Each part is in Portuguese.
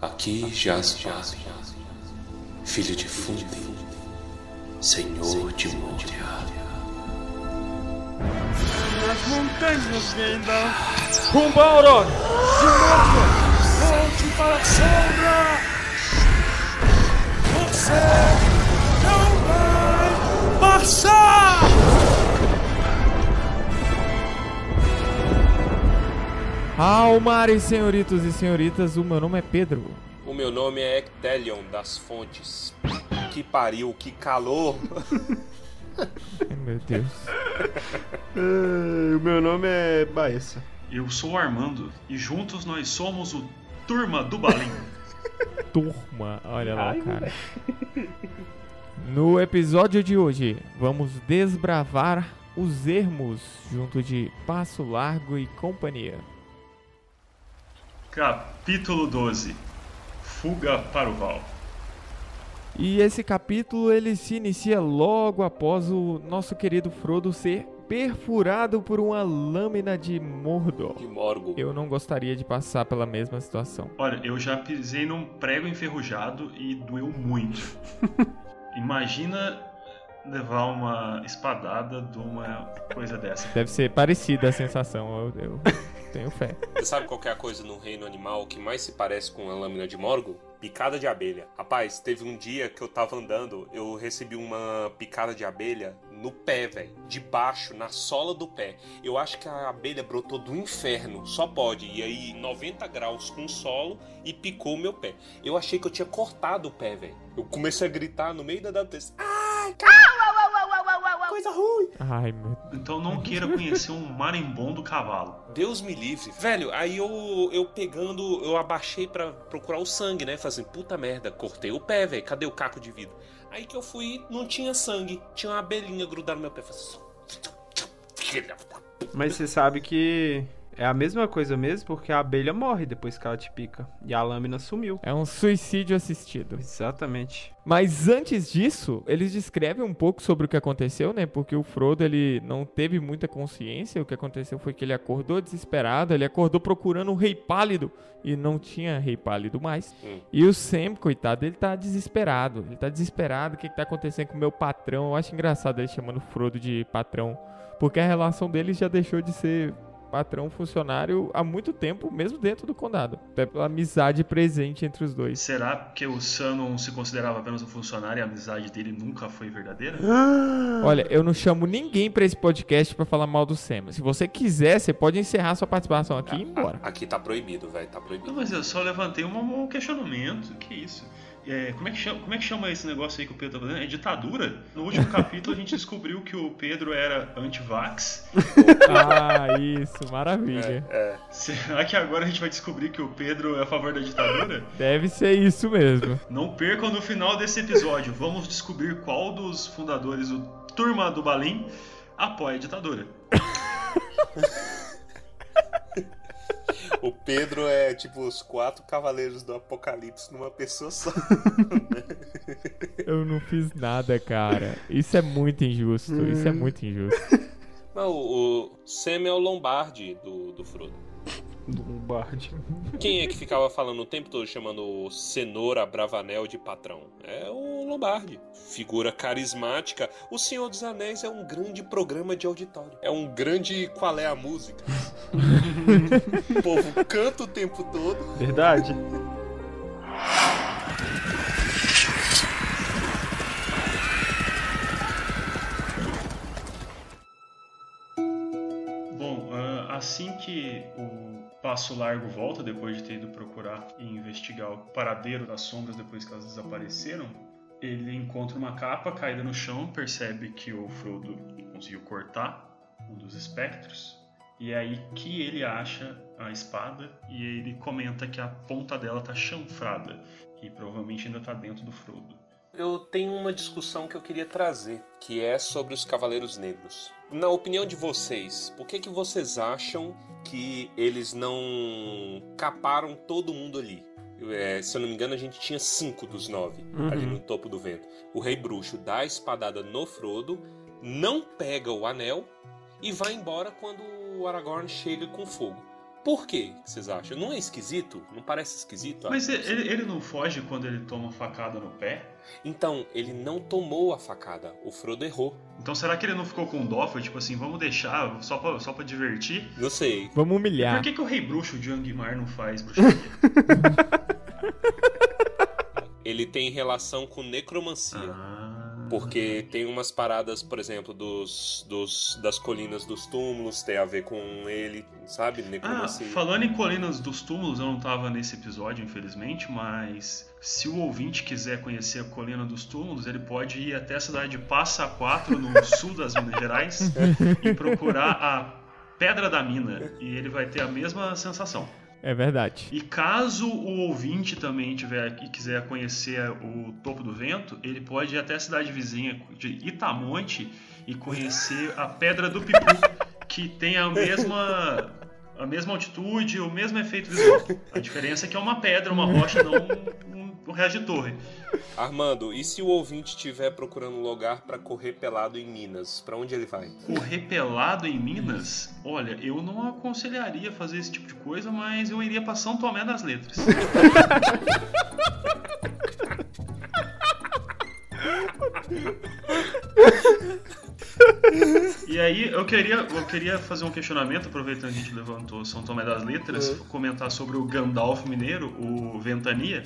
Aqui jaz Vale, filho de Fundi, senhor de Moria. As montanhas Gandalf! Rumo a Aurora! De novo! Volte para a sombra! Você não vai passar! Almares, senhoritos e senhoritas, o meu nome é Pedro. O meu nome é Ectelion das Fontes. Que pariu, que calor! Ai, meu Deus. o meu nome é Baessa. Eu sou o Armando e juntos nós somos o Turma do Balim. Turma, olha lá, cara. No episódio de hoje, vamos desbravar os ermos junto de Passo Largo e companhia. Capítulo 12 Fuga para o Val. E esse capítulo ele se inicia logo após o nosso querido Frodo ser perfurado por uma lâmina de Mordor. De Morgo. Eu não gostaria de passar pela mesma situação. Olha, eu já pisei num prego enferrujado e doeu muito. Imagina levar uma espadada de uma coisa dessa. Deve ser parecida a sensação, eu, eu tenho fé. Você sabe qual é a coisa no reino animal que mais se parece com a lâmina de Morgo? Picada de abelha. Rapaz, teve um dia que eu tava andando, eu recebi uma picada de abelha no pé, velho. Debaixo, na sola do pé. Eu acho que a abelha brotou do inferno, só pode. E aí, 90 graus com solo e picou o meu pé. Eu achei que eu tinha cortado o pé, velho. Eu comecei a gritar no meio da adaptação. Ai, cara! Coisa ruim. Ai, meu Então não queira conhecer um marimbondo cavalo. Deus me livre. Velho, aí eu, eu pegando, eu abaixei pra procurar o sangue, né? Fazendo, puta merda, cortei o pé, velho. Cadê o caco de vidro? Aí que eu fui, não tinha sangue. Tinha uma abelhinha grudada no meu pé. Falei, Mas você sabe que é a mesma coisa mesmo, porque a abelha morre depois que ela te pica. E a lâmina sumiu. É um suicídio assistido. Exatamente. Mas antes disso, eles descrevem um pouco sobre o que aconteceu, né? Porque o Frodo, ele não teve muita consciência. O que aconteceu foi que ele acordou desesperado, ele acordou procurando o Rei Pálido e não tinha Rei Pálido mais. Hum. E o Sam, coitado, ele tá desesperado. Ele tá desesperado. O que que tá acontecendo com o meu patrão? Eu acho engraçado ele chamando o Frodo de patrão, porque a relação deles já deixou de ser patrão funcionário há muito tempo, mesmo dentro do condado. Até pela amizade presente entre os dois. Será que o Sam não se considerava apenas um funcionário e a amizade dele nunca foi verdadeira? Olha, eu não chamo ninguém pra esse podcast pra falar mal do Sam. Se você quiser, você pode encerrar sua participação aqui e ir embora. Aqui tá proibido, velho. Tá Não, proibido. mas eu só levantei um, um questionamento. Que isso? É, como, é que chama, como é que chama esse negócio aí que o Pedro tá fazendo? É ditadura? No último capítulo a gente descobriu que o Pedro era anti-vax. Ah, isso, maravilha. É, Será que agora a gente vai descobrir que o Pedro é a favor da ditadura? Deve ser isso mesmo. Não percam no final desse episódio. Vamos descobrir qual dos fundadores do Turma do Balim apoia a ditadura. o Pedro é tipo os quatro cavaleiros do apocalipse numa pessoa só. Eu não fiz nada, cara. Isso é muito injusto. Isso é muito injusto. Mas o, o Sam é o Lombardi do, do Frodo. Do Bard. Quem é que ficava falando o tempo todo chamando o Cenoura Bravanel de patrão? É o Lombardi. Figura carismática. O Senhor dos Anéis é um grande programa de auditório. É um grande qual é a música. o povo canta o tempo todo. Verdade? Assim que o Passo Largo volta, depois de ter ido procurar e investigar o paradeiro das sombras depois que elas desapareceram, ele encontra uma capa caída no chão, percebe que o Frodo conseguiu cortar um dos espectros, e é aí que ele acha a espada e ele comenta que a ponta dela tá chanfrada e provavelmente ainda tá dentro do Frodo. Eu tenho uma discussão que eu queria trazer, que é sobre os Cavaleiros Negros. Na opinião de vocês, por que, que vocês acham que eles não caparam todo mundo ali? É, se eu não me engano, a gente tinha cinco dos nove ali no topo do vento. O Rei Bruxo dá a espadada no Frodo, não pega o anel e vai embora quando o Aragorn chega com fogo. Por quê que vocês acham? Não é esquisito? Não parece esquisito? Mas ele, ele não foge quando ele toma facada no pé? Então, ele não tomou a facada. O Frodo errou. Então será que ele não ficou com dó? Foi tipo assim, vamos deixar só pra, só pra divertir? Não sei. Vamos humilhar. Por que, que o rei bruxo de Angmar não faz bruxaria? Ele tem relação com necromancia. ah. Porque tem umas paradas, por exemplo, dos, dos das colinas dos túmulos, tem a ver com ele, sabe? Ah, Necromancia. falando em Colinas dos Túmulos, eu não tava nesse episódio, infelizmente, mas se o ouvinte quiser conhecer a Colina dos Túmulos, ele pode ir até a cidade de Passa Quatro, no sul das Minas Gerais, e procurar a Pedra da Mina, e ele vai ter a mesma sensação. É verdade. E caso o ouvinte também tiver e quiser conhecer o Topo do Vento, ele pode ir até a cidade vizinha de Itamonte e conhecer a Pedra do Pipu, que tem a mesma a mesma altitude, o mesmo efeito visual. A diferença é que é uma pedra, uma rocha, não um, resto de torre. Armando, e se o ouvinte estiver procurando um lugar pra correr pelado em Minas? Pra onde ele vai? Correr pelado em Minas, olha, eu não aconselharia fazer esse tipo de coisa, mas eu iria pra São Tomé das Letras. E aí eu queria, eu queria fazer um questionamento, aproveitando que a gente levantou São Tomé das Letras, comentar sobre o Gandalf Mineiro, o Ventania.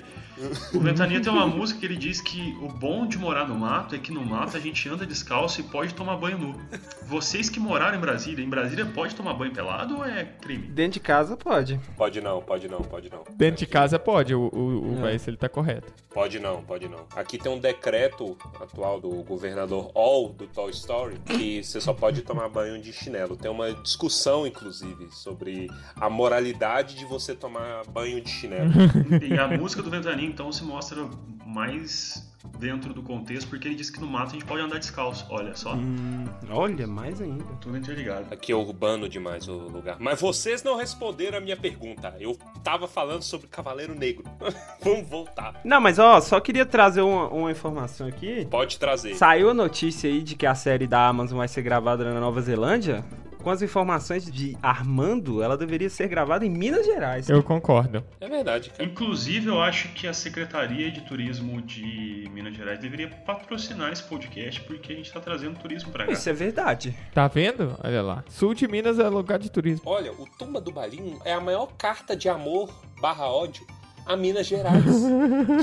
O Ventania tem uma música que ele diz que o bom de morar no mato é que no mato a gente anda descalço e pode tomar banho nu. Vocês que moraram em Brasília, em Brasília pode tomar banho pelado ou é crime? Dentro de casa pode. Pode não, pode não, pode não. Dentro de casa pode, o, o, o É. vai se ele tá correto. Pode não, pode não. Aqui tem um decreto atual do governador All do Toy Que você só pode tomar banho de chinelo. Tem uma discussão, inclusive, sobre a moralidade de você tomar banho de chinelo. E a música do Ventania então se mostra mais dentro do contexto, porque ele diz que no mato a gente pode andar descalço. Olha só, Hum, olha, mais ainda. tudo interligado. Aqui é urbano demais o lugar. Mas vocês não responderam a minha pergunta. Eu tava falando sobre Cavaleiro Negro. Vamos voltar. Não, mas ó, só queria trazer uma, uma informação aqui. Pode trazer. Saiu a notícia aí de que a série da Amazon vai ser gravada na Nova Zelândia. Com as informações de Armando, ela deveria ser gravada em Minas Gerais. Eu concordo. É verdade, cara. Inclusive, eu acho que a Secretaria de Turismo de Minas Gerais deveria patrocinar esse podcast, porque a gente tá trazendo turismo pra cá. Isso é verdade. Tá vendo? Olha lá. Sul de Minas é lugar de turismo. Olha, o Tumba do Balim é a maior carta de amor barra ódio a Minas Gerais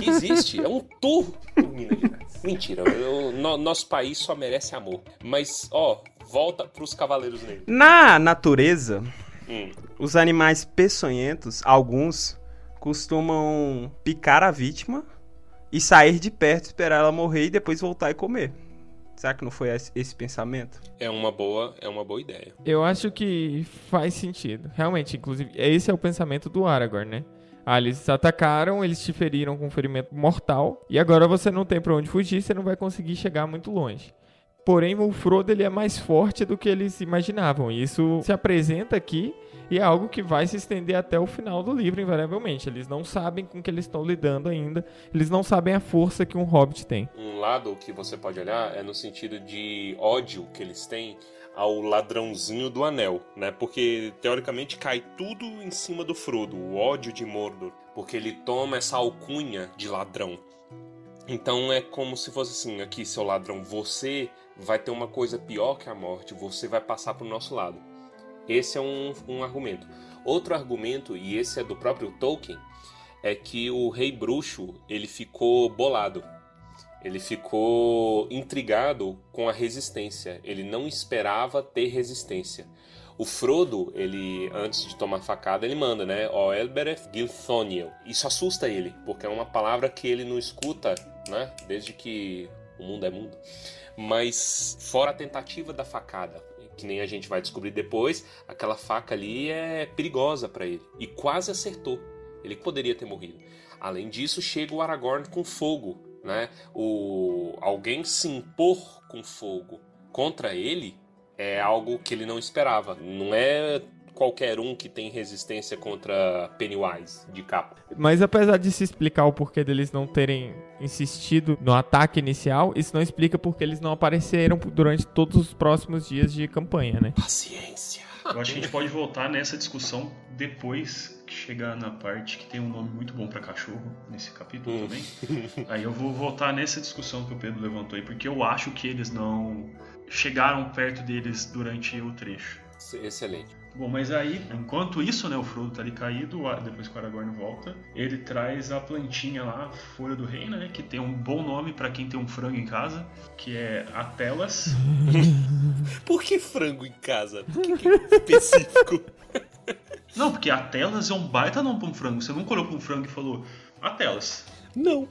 que existe. É um tour por Minas Gerais. Mentira, eu- no- nosso país só merece amor. Mas, ó, volta pros Cavaleiros Negros. Na natureza, Hum, os animais peçonhentos, alguns, costumam picar a vítima e sair de perto, esperar ela morrer e depois voltar e comer. Será que não foi esse esse pensamento? é uma boa, é uma boa ideia. Eu acho que faz sentido. Realmente, inclusive, esse é o pensamento do Aragorn, né? Ah, eles atacaram, eles te feriram com um ferimento mortal, e agora você não tem pra onde fugir, você não vai conseguir chegar muito longe. Porém, o Frodo ele é mais forte do que eles imaginavam. E isso se apresenta aqui e é algo que vai se estender até o final do livro, invariavelmente. Eles não sabem com que eles estão lidando ainda. Eles não sabem a força que um hobbit tem. Um lado que você pode olhar é no sentido de ódio que eles têm ao ladrãozinho do anel, né? Porque teoricamente cai tudo em cima do Frodo, o ódio de Mordor, porque ele toma essa alcunha de ladrão. Então é como se fosse assim, aqui seu ladrão, você vai ter uma coisa pior que a morte, você vai passar pro nosso lado. Esse é um, um argumento. Outro argumento, e esse é do próprio Tolkien, é que o rei bruxo ele ficou bolado. Ele ficou intrigado com a resistência. Ele não esperava ter resistência. O Frodo, ele antes de tomar facada, ele manda, né? O Elbereth Gilthoniel. Isso assusta ele, porque é uma palavra que ele não escuta, né? Desde que o mundo é mundo. Mas fora a tentativa da facada, que nem a gente vai descobrir depois, aquela faca ali é perigosa para ele e quase acertou. Ele poderia ter morrido. Além disso, chega o Aragorn com fogo, né? O alguém se impor com fogo contra ele é algo que ele não esperava. Não é qualquer um que tem resistência contra Pennywise de capa. Mas apesar de se explicar o porquê deles não terem insistido no ataque inicial, isso não explica porque eles não apareceram durante todos os próximos dias de campanha, né? Paciência. Eu acho que a gente pode voltar nessa discussão depois que chegar na parte que tem um nome muito bom pra cachorro nesse capítulo Hum. também. Aí eu vou voltar nessa discussão que o Pedro levantou aí, porque eu acho que eles não chegaram perto deles durante o trecho. Excelente. Bom, mas aí, enquanto isso, né, o Frodo tá ali caído, depois que o Aragorn volta, ele traz a plantinha lá, Folha do Rei, né, que tem um bom nome pra quem tem um frango em casa, que é Atelas. Por que frango em casa? Por que, que é específico? Não, porque Atelas é um baita nome pra um frango. Você nunca olhou pra um frango e falou Atelas. Não.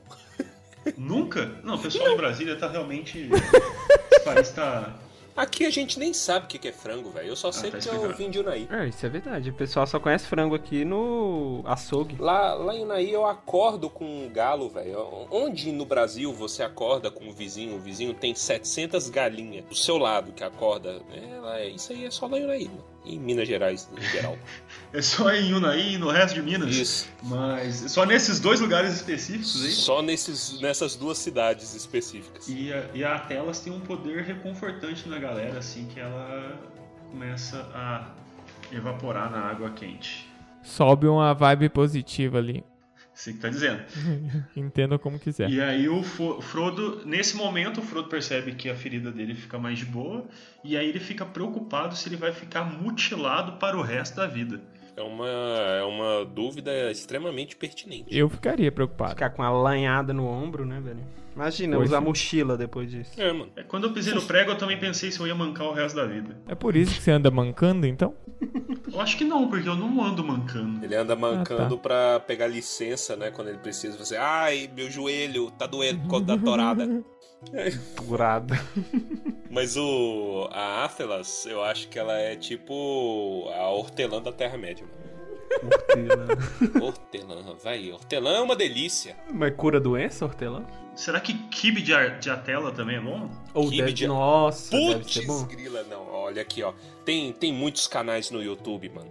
Nunca? Não, o pessoal em Brasília tá realmente... Esse país tá... Aqui a gente nem sabe o que que é frango, velho. Eu só sei tá que eu vim de Unai. É, isso é verdade. O pessoal só conhece frango aqui no açougue. Lá, lá em Unai eu acordo com um galo, velho. Onde no Brasil você acorda com o vizinho? O vizinho tem 700 galinhas do seu lado que acorda. É, lá- isso aí é só lá em Unai, mano. Em Minas Gerais, em geral. É só em Unai e no resto de Minas. Isso. Mas só nesses dois lugares específicos aí. Só nesses, nessas duas cidades específicas. E a, e a Atelas tem um poder reconfortante na galera, assim, que ela começa a evaporar na água quente. Sobe uma vibe positiva ali. Você que tá dizendo. Entenda como quiser. E aí o Frodo, nesse momento, o Frodo percebe que a ferida dele fica mais de boa, e aí ele fica preocupado se ele vai ficar mutilado para o resto da vida. É uma, é uma dúvida extremamente pertinente. Eu ficaria preocupado. Ficar com a lanhada no ombro, né, velho? Imagina, Pois usar é. mochila depois disso. É, mano. É, Quando eu pisei no prego, eu também pensei se eu ia mancar o resto da vida. É por isso que você anda mancando, então? Eu acho que não, porque eu não ando mancando. Ele anda mancando Ah, pra pegar licença, né? Quando ele precisa fazer. Ai, meu joelho tá doendo por causa da torada. Furada. Mas o. A Athelas, eu acho que ela é tipo. A hortelã da Terra-média, mano. Hortelã, vai. Hortelã é uma delícia. Mas cura doença, hortelã? Será que kibe de, ar- de atela também é bom? Ou Quibe deve... de- Nossa, deve Putz, ser bom. grila, não. Olha aqui, ó. Tem, tem muitos canais no YouTube, mano.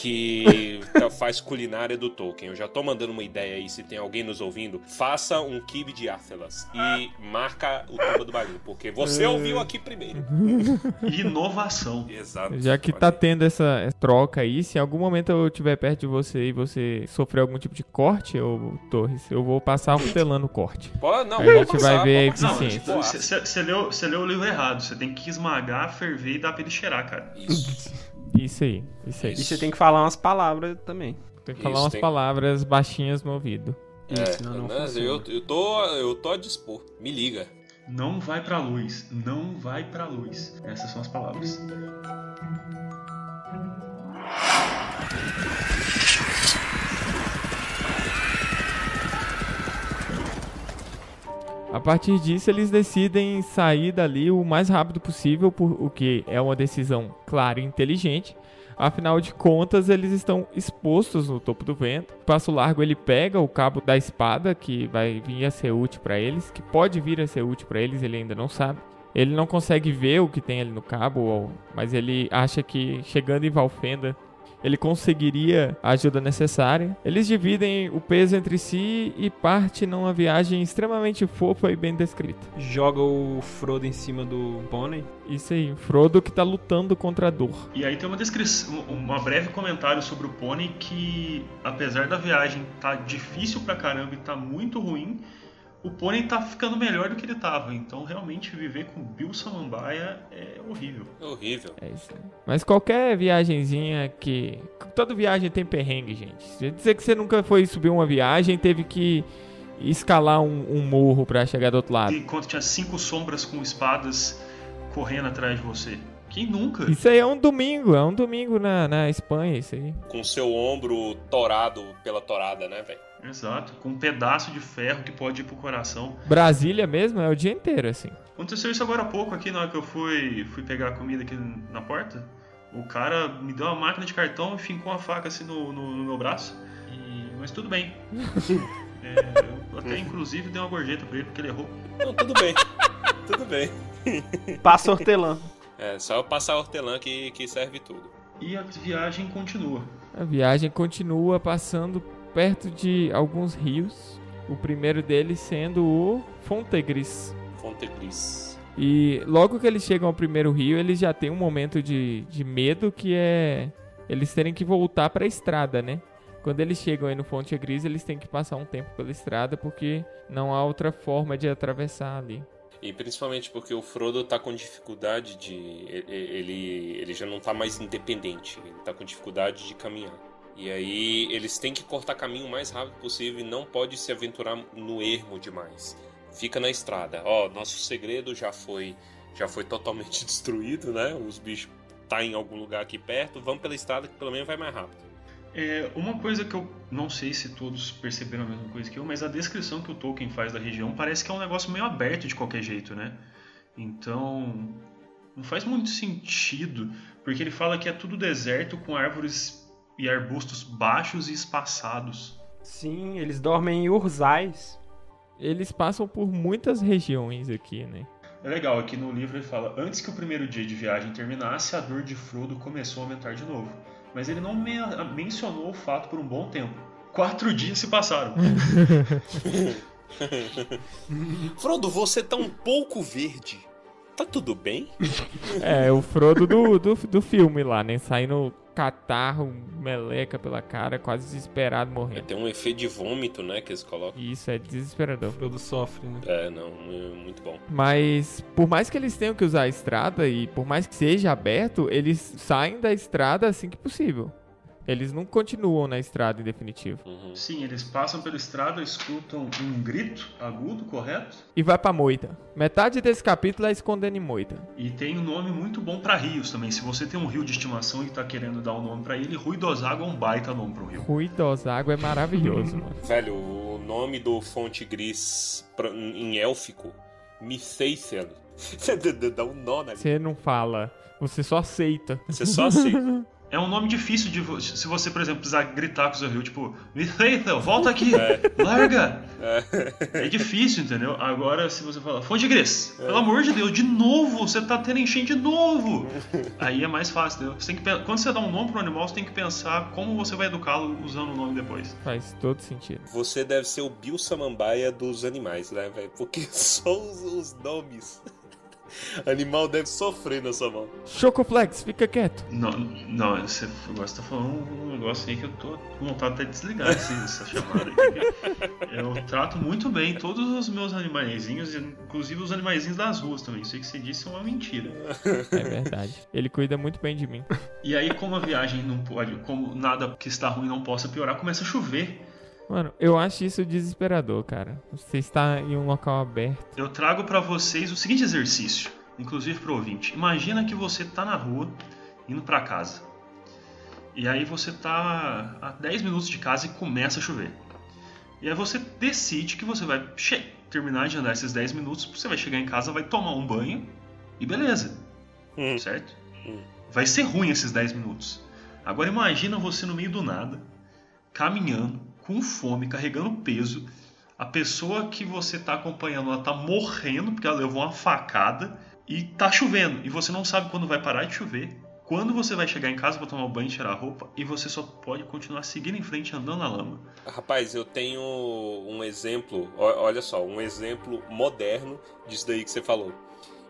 Que tá- faz culinária do Tolkien. Eu já tô mandando uma ideia aí, se tem alguém nos ouvindo. Faça um kibe de Athelas e marca o Tumba do Balinho, porque você ouviu aqui primeiro. Inovação. Exato. Já que tá tendo essa troca aí, se em algum momento eu estiver perto de você e você sofrer algum tipo de corte, ô Torres, eu vou passar hortelã no corte. Pode, não, Aí a gente vai passar, ver a passar, eficiência. Você leu, cê leu o livro errado. Você tem que esmagar, ferver e dar pra ele cheirar, cara. Isso. Isso aí, isso aí. E você tem que falar umas palavras também. Tem que falar Isso, umas tem- palavras baixinhas no ouvido. Isso, É, senão não né, funciona. eu, eu, tô, eu tô a dispor. Me liga. Não vai pra luz. Não vai pra luz. Essas são as palavras. A partir disso, eles decidem sair dali o mais rápido possível, por, o que é uma decisão clara e inteligente. Afinal de contas, eles estão expostos no topo do vento. Passo largo ele pega o cabo da espada, que vai vir a ser útil para eles, que pode vir a ser útil para eles, ele ainda não sabe. Ele não consegue ver o que tem ali no cabo, mas ele acha que chegando em Valfenda ele conseguiria a ajuda necessária. Eles dividem o peso entre si e partem numa viagem extremamente fofa e bem descrita. Joga o Frodo em cima do pônei. Isso aí, Frodo que tá lutando contra a dor. E aí tem uma descrição, uma breve comentário sobre o pônei que, apesar da viagem tá difícil pra caramba e tá muito ruim, o pônei tá ficando melhor do que ele tava. Então, realmente, viver com Bill Samambaia é horrível. É horrível. É isso aí. Mas qualquer viagenzinha que. Toda viagem tem perrengue, gente. Dizer que você nunca foi subir uma viagem, teve que escalar um, um morro pra chegar do outro lado. Enquanto tinha cinco sombras com espadas correndo atrás de você. Quem nunca? Isso aí é um domingo, é um domingo na, na Espanha, isso aí. Com seu ombro torado pela torada, né, velho? Exato, com um pedaço de ferro que pode ir pro coração. Brasília mesmo é o dia inteiro, assim. Aconteceu isso agora há pouco aqui, na hora que eu fui, fui pegar a comida aqui na porta. O cara me deu uma máquina de cartão e fincou uma faca assim no, no- no meu braço. E- Mas tudo bem. É, eu até inclusive dei uma gorjeta pra ele porque ele errou. Não, tudo bem. tudo bem. Passa hortelã. É, só eu passar hortelã que, que serve tudo. E a viagem continua. A viagem continua passando perto de alguns rios. O primeiro deles sendo o Fontegris. Fonte Gris. E logo que eles chegam ao primeiro rio, eles já têm um momento de, de medo que é eles terem que voltar para a estrada, né? Quando eles chegam aí no Fonte Gris, eles têm que passar um tempo pela estrada porque não há outra forma de atravessar ali. E principalmente porque o Frodo tá com dificuldade de. Ele, ele já não tá mais independente. Ele tá com dificuldade de caminhar. E aí eles têm que cortar caminho o mais rápido possível e não pode se aventurar no ermo demais. Fica na estrada. Ó, nosso segredo já foi já foi totalmente destruído, né? Os bichos tá em algum lugar aqui perto. Vamos pela estrada que pelo menos vai mais rápido. É, uma coisa que eu não sei se todos perceberam a mesma coisa que eu, mas a descrição que o Tolkien faz da região parece que é um negócio meio aberto de qualquer jeito, né? Então, não faz muito sentido, porque ele fala que é tudo deserto com árvores e arbustos baixos e espaçados. Sim, eles dormem em urzais. Eles passam por muitas regiões aqui, né? É legal, aqui no livro ele fala: antes que o primeiro dia de viagem terminasse, a dor de Frodo começou a aumentar de novo mas ele não me mencionou o fato por um bom tempo. Quatro dias se passaram. Frodo, você tá um pouco verde. Tá tudo bem? É, o Frodo do, do, do filme lá, né? Saindo catarro, meleca pela cara, quase desesperado, morrendo. É, tem um efeito de vômito, né, que eles colocam. Isso, é desesperador. O Frodo sofre, né? É, não, é muito bom. Mas, por mais que eles tenham que usar a estrada e por mais que seja aberto, eles saem da estrada assim que possível. Eles não continuam na estrada em definitivo. Uhum. Sim, eles passam pela estrada, escutam um grito agudo, correto? E vai pra moita. Metade desse capítulo é escondendo em moita. E tem um nome muito bom para rios também. Se você tem um rio de estimação e tá querendo dar um nome para ele, Ruidosago é um baita nome pro rio. Ruidosago é maravilhoso, mano. Velho, o nome do Fonte Gris em élfico, Miceicel. Dá um nó na Você não fala, você só aceita. Você só aceita. É um nome difícil de. Se você, por exemplo, precisar gritar com o seu rio, tipo, Ethan, volta aqui, é. larga! É. é. difícil, entendeu? Agora, se você falar, Fonte Gris, é. pelo amor de Deus, de novo, você tá tendo enchente de novo! Aí é mais fácil, entendeu? Você tem que, quando você dá um nome pro animal, você tem que pensar como você vai educá-lo usando o nome depois. Faz todo sentido. Você deve ser o Bill Samambaia dos animais, né, velho? Porque só os, os nomes. Animal deve sofrer na sua mão. Chocoflex, fica quieto. Não, não, você gosta tá falando um negócio aí que eu tô com vontade até de desligar essa chamada aqui. Eu trato muito bem todos os meus animaizinhos, inclusive os animaizinhos das ruas também. Isso aí que você disse é uma mentira. É verdade. Ele cuida muito bem de mim. E aí, como a viagem não pode, como nada que está ruim não possa piorar, começa a chover. Mano, eu acho isso desesperador, cara. Você está em um local aberto. Eu trago para vocês o seguinte exercício, inclusive pro ouvinte. Imagina que você tá na rua, indo para casa. E aí você tá a 10 minutos de casa e começa a chover. E aí você decide que você vai terminar de andar esses 10 minutos, você vai chegar em casa, vai tomar um banho e beleza. Hum. Certo? Hum. Vai ser ruim esses 10 minutos. Agora imagina você no meio do nada, caminhando, com fome, carregando peso. A pessoa que você está acompanhando, ela tá morrendo porque ela levou uma facada e tá chovendo. E você não sabe quando vai parar de chover, quando você vai chegar em casa para tomar banho e tirar a roupa, e você só pode continuar seguindo em frente andando na lama. Rapaz, eu tenho um exemplo, olha só, um exemplo moderno disso daí que você falou.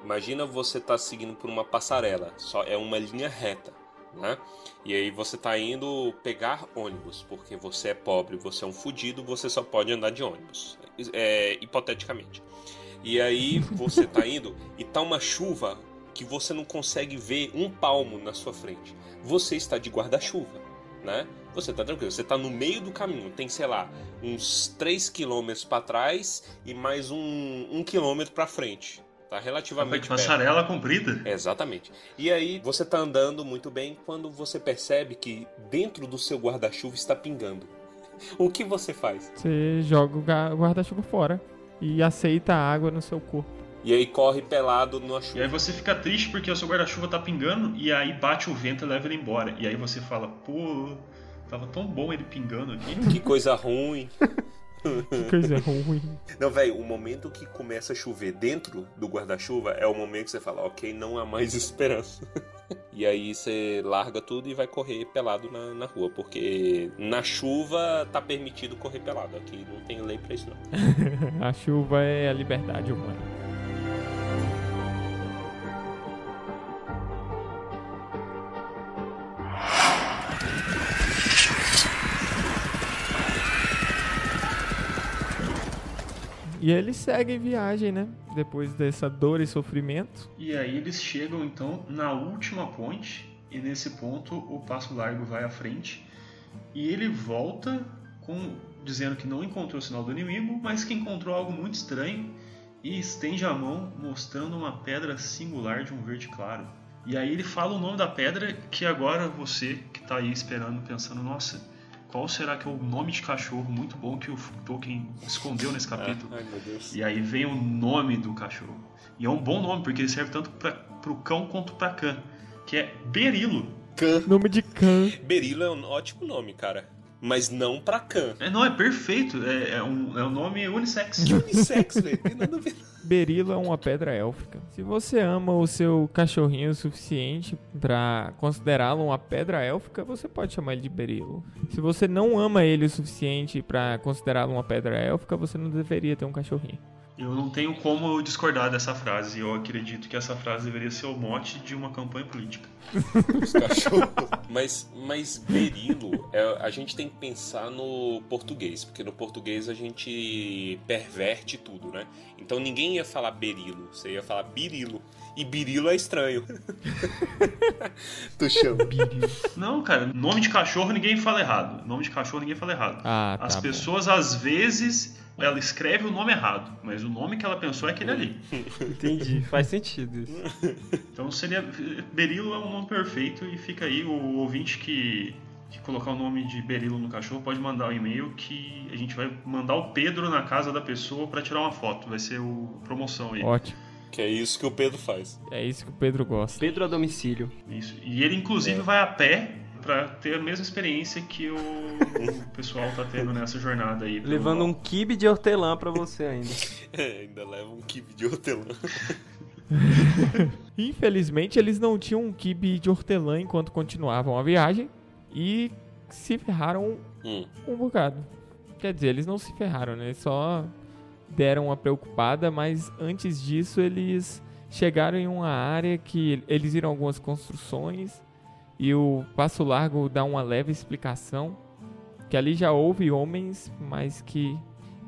Imagina você tá seguindo por uma passarela, só é uma linha reta né? E aí você tá indo pegar ônibus, porque você é pobre, você é um fudido, você só pode andar de ônibus, é, hipoteticamente. E aí você tá indo e tá uma chuva que você não consegue ver um palmo na sua frente. Você está de guarda-chuva, né? Você tá tranquilo, você tá no meio do caminho, tem, sei lá, uns 3 km para trás e mais um, um quilômetro para frente. Tá relativamente Passarela comprida. Exatamente. E aí você tá andando muito bem quando você percebe que dentro do seu guarda-chuva está pingando. O que você faz? Você joga o guarda-chuva fora e aceita a água no seu corpo. E aí corre pelado na chuva. E aí você fica triste porque o seu guarda-chuva tá pingando e aí bate o vento e leva ele embora. E aí você fala, pô, tava tão bom ele pingando aqui. Que coisa ruim. Que coisa ruim. Não, velho, o momento que começa a chover dentro do guarda-chuva é o momento que você fala, ok, não há mais esperança. e aí você larga tudo e vai correr pelado na, na rua, porque na chuva tá permitido correr pelado. Aqui não tem lei pra isso, não. a chuva é a liberdade humana. E eles seguem viagem, né? Depois dessa dor e sofrimento. E aí eles chegam então na última ponte, e nesse ponto o passo largo vai à frente, e ele volta com dizendo que não encontrou o sinal do inimigo, mas que encontrou algo muito estranho e estende a mão mostrando uma pedra singular de um verde claro. E aí ele fala o nome da pedra que agora você que está aí esperando, pensando, nossa, qual será que é o nome de cachorro muito bom que o Tolkien escondeu nesse capítulo? Ai, meu Deus. E aí vem o nome do cachorro. E é um bom nome, porque ele serve tanto para o cão quanto para cã, que é Berilo. Khan. Nome de Khan. Berilo é um ótimo nome, cara. Mas não pra Khan. É, não, é perfeito. É, é um, é um nome unissex. Unissex, velho. Tem nada a ver. Berilo é uma pedra élfica. Se você ama o seu cachorrinho o suficiente pra considerá-lo uma pedra élfica, você pode chamar ele de Berilo. Se você não ama ele o suficiente pra considerá-lo uma pedra élfica, você não deveria ter um cachorrinho. Eu não tenho como discordar dessa frase. Eu acredito que essa frase deveria ser o mote de uma campanha política. Os cachorros. Mas, mas berilo, é, a gente tem que pensar no português, porque no português a gente perverte tudo, né? Então ninguém ia falar berilo, você ia falar birilo. E birilo é estranho. tu chama. Não, cara, nome de cachorro ninguém fala errado. Nome de cachorro ninguém fala errado. Ah, tá As bom. pessoas, às vezes, ela escreve o nome errado, mas o nome que ela pensou é aquele ali. Entendi, faz sentido isso. Então seria. Berilo é um nome perfeito e fica aí o ouvinte que, que colocar o nome de Berilo no cachorro pode mandar um e-mail que a gente vai mandar o Pedro na casa da pessoa pra tirar uma foto. Vai ser o promoção aí. Ótimo. Que é isso que o Pedro faz. É isso que o Pedro gosta. Pedro a domicílio. Isso. E ele, inclusive, vai a pé pra ter a mesma experiência que o, o pessoal tá tendo nessa jornada aí. Levando um kibe de hortelã pra você ainda. É, ainda leva um kibe de hortelã. Infelizmente, eles não tinham um kibe de hortelã enquanto continuavam a viagem e se ferraram Hum. um bocado. Quer dizer, eles não se ferraram, né? Eles só deram uma preocupada, mas antes disso eles chegaram em uma área que eles viram algumas construções e o Passo Largo dá uma leve explicação que ali já houve homens, mas que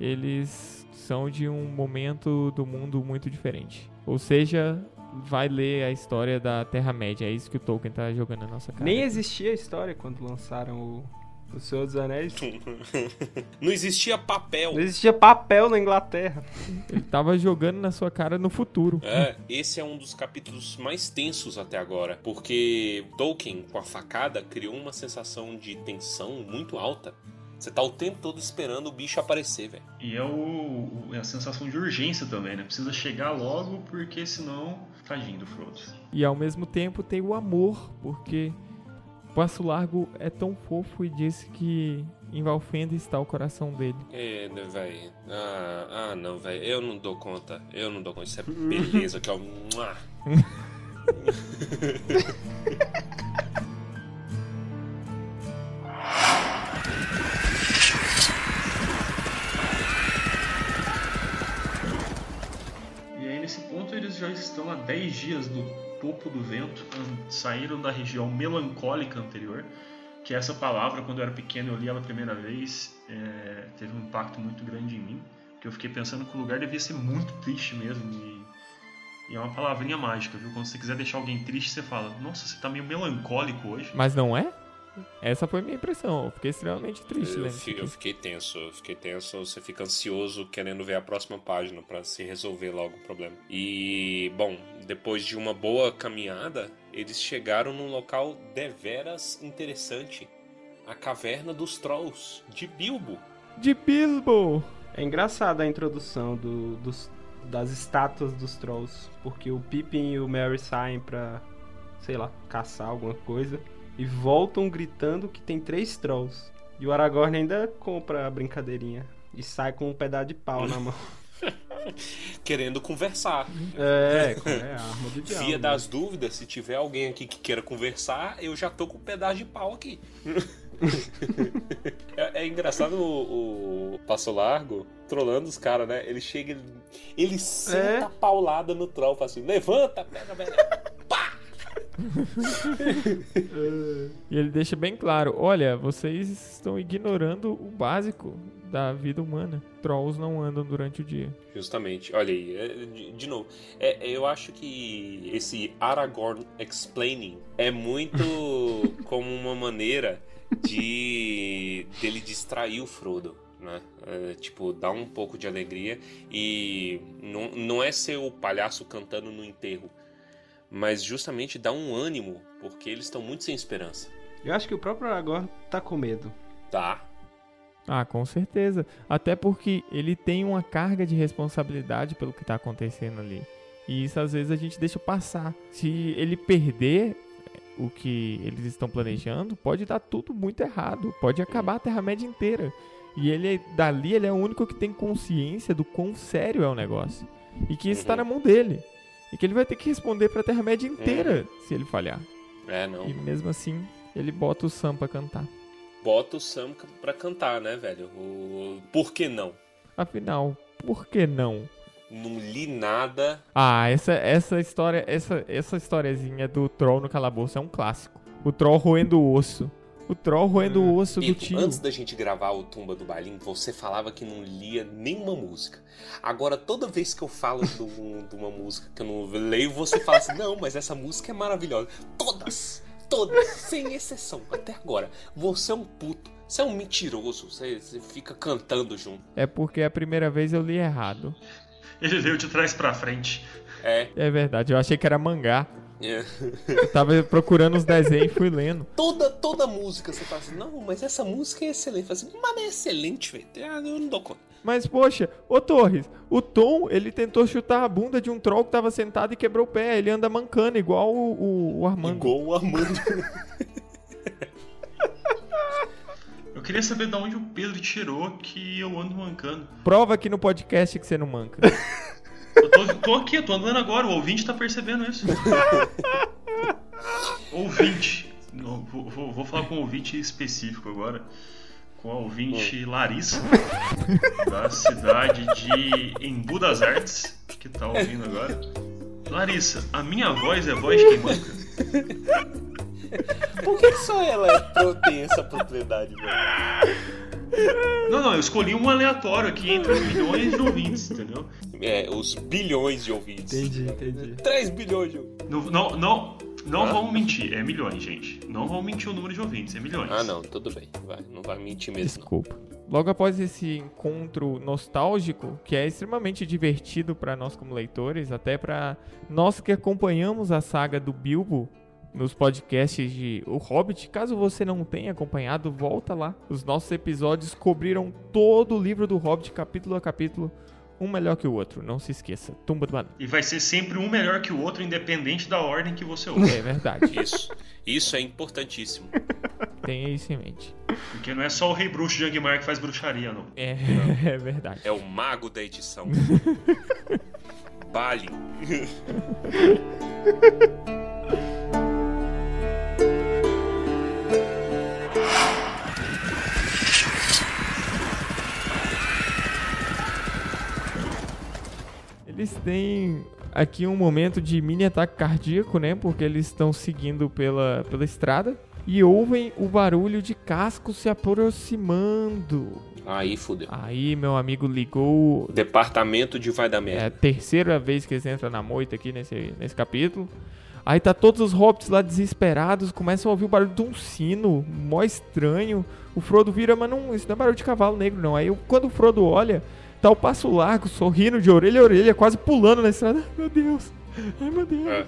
eles são de um momento do mundo muito diferente. Ou seja, vai ler a história da Terra-média. É isso que o Tolkien tá jogando na nossa cara. Nem existia a história quando lançaram o, o Senhor dos Anéis. Não existia papel. Não existia papel na Inglaterra. Ele tava jogando na sua cara no futuro. É, esse é um dos capítulos mais tensos até agora, porque Tolkien, com a facada, criou uma sensação de tensão muito alta. Você tá o tempo todo esperando o bicho aparecer, velho. E é, o, é a sensação de urgência também, né? Precisa chegar logo, porque senão. Tadinho do Frodo. E ao mesmo tempo tem o amor, porque Passo Largo é tão fofo e disse que em Valfenda está o coração dele. É, né, velho. Ah, ah, não, velho. Eu não dou conta. Eu não dou conta. Isso é beleza, que é o. Mua. E aí, nesse ponto, eles já estão há 10 dias do topo do vento, saíram da região melancólica anterior, que essa palavra, quando eu era pequeno, eu li ela a primeira vez, é, teve um impacto muito grande em mim, porque eu fiquei pensando que o lugar devia ser muito triste mesmo, e, e é uma palavrinha mágica, viu? Quando você quiser deixar alguém triste, você fala, nossa, você tá meio melancólico hoje. Mas não é? Essa foi minha impressão. Eu fiquei extremamente triste Eu, isso eu fiquei tenso, eu fiquei tenso. Você fica ansioso querendo ver a próxima página pra se resolver logo o problema. E, bom, depois de uma boa caminhada, eles chegaram num local deveras interessante. A Caverna dos Trolls, de Bilbo. De Bilbo! É engraçada a introdução do- dos, das estátuas dos trolls. Porque o Pippin e o Merry saem pra, sei lá, caçar alguma coisa. E voltam gritando que tem três trolls. E o Aragorn ainda compra a brincadeirinha. E sai com um pedaço de pau na mão. Querendo conversar. É, é a arma do diabo. Via né? das dúvidas, se tiver alguém aqui que queira conversar, eu já tô com um pedaço de pau aqui. é, é engraçado o, o Passo Largo trolando os caras, né? Ele chega, ele, ele senta É. a paulada no troll, fala assim: levanta, pega, velho. E ele deixa bem claro: olha, vocês estão ignorando o básico da vida humana. Trolls não andam durante o dia. Justamente, olha aí, é, de, de novo, é, eu acho que esse Aragorn explaining é muito como uma maneira de dele distrair o Frodo, né? É, tipo, dar um pouco de alegria e não, não é ser o palhaço cantando no enterro, mas justamente dar um ânimo, porque eles estão muito sem esperança. Eu acho que o próprio Aragorn tá com medo. Tá, Ah, com certeza. Até porque ele tem uma carga de responsabilidade pelo que tá acontecendo ali. E isso às vezes a gente deixa passar. Se ele perder o que eles estão planejando, pode dar tudo muito errado. Pode acabar a Terra-média inteira. E ele, dali, ele é o único que tem consciência do quão sério é o negócio. E que isso tá na mão dele. E que ele vai ter que responder pra Terra-média inteira se ele falhar. é não. E mesmo assim, ele bota o Sam pra cantar. Bota o Sam pra cantar, né, velho? O... Por que não? Afinal, por que não? Não li nada. Ah, essa, essa história, essa, essa historiazinha do troll no calabouço é um clássico. O troll roendo o osso. O troll roendo o osso do tio. antes da gente gravar o Tumba do Balim, você falava que não lia nenhuma música. Agora, toda vez que eu falo do- de uma música que eu não leio, você fala assim: não, mas essa música é maravilhosa. Todas! Todas! Sem exceção, até agora. Você é um puto. Você é um mentiroso. Você, você fica cantando junto. É porque a primeira vez eu li errado. Ele veio de trás pra frente. É. É verdade, eu achei que era mangá. Eu tava procurando os desenhos e fui lendo. Toda, toda música você fala assim: não, mas essa música é excelente. Fala assim, mas é excelente, velho. Ah, Eu não dou conta. Mas, poxa, ô Torres, o Tom, ele tentou chutar a bunda de um troll que tava sentado e quebrou o pé. Ele anda mancando, igual o, o, o Armando. Igual o Armando. Eu queria saber de onde o Pedro tirou que eu ando mancando. Prova aqui no podcast que você não manca. Eu tô, tô aqui, eu tô andando agora, o ouvinte tá percebendo isso. ouvinte. Vou, vou- vou falar com um ouvinte específico agora. Com a ouvinte Larissa, da cidade de Embu das Artes, que tá ouvindo agora. Larissa, a minha voz é voz de quem manca? Por que só ela é tem essa propriedade, velho? Não, não, eu escolhi um aleatório aqui entre os milhões de ouvintes, entendeu? É, os bilhões de ouvintes. Entendi, entendi. 3 bilhões de ouvintes. Não, não, não, não Ah. vamos mentir, é milhões, gente. Não vamos mentir o número de ouvintes, é milhões. Ah, não, tudo bem. Vai, não vai mentir mesmo. não. Desculpa. Logo após esse encontro nostálgico, que é extremamente divertido para nós como leitores, até para nós que acompanhamos a saga do Bilbo nos podcasts de O Hobbit, caso você não tenha acompanhado, volta lá. Os nossos episódios cobriram todo o livro do Hobbit, capítulo a capítulo, um melhor que o outro, não se esqueça. Tumba do Balim. E vai ser sempre um melhor que o outro, independente da ordem que você ouve. É verdade, Isso. Isso é importantíssimo. tenha isso em mente. Porque não é só o rei bruxo de Angmar que faz bruxaria, não. É, é verdade. É o mago da edição. Bali. Eles têm aqui um momento de mini ataque cardíaco, né? Porque eles estão seguindo pela, pela estrada e ouvem o barulho de casco se aproximando. Aí fudeu. Aí meu amigo ligou. Departamento de vai dar É a merda. terceira vez que eles entram na moita aqui nesse, nesse capítulo. Aí tá todos os hobbits lá desesperados, começam a ouvir o barulho de um sino, mó estranho. O Frodo vira, mas não, isso não é barulho de cavalo negro, não. Aí quando o Frodo olha, tá o passo largo, sorrindo de orelha a orelha, quase pulando na estrada. Ai, meu Deus! Ai, meu Deus! É.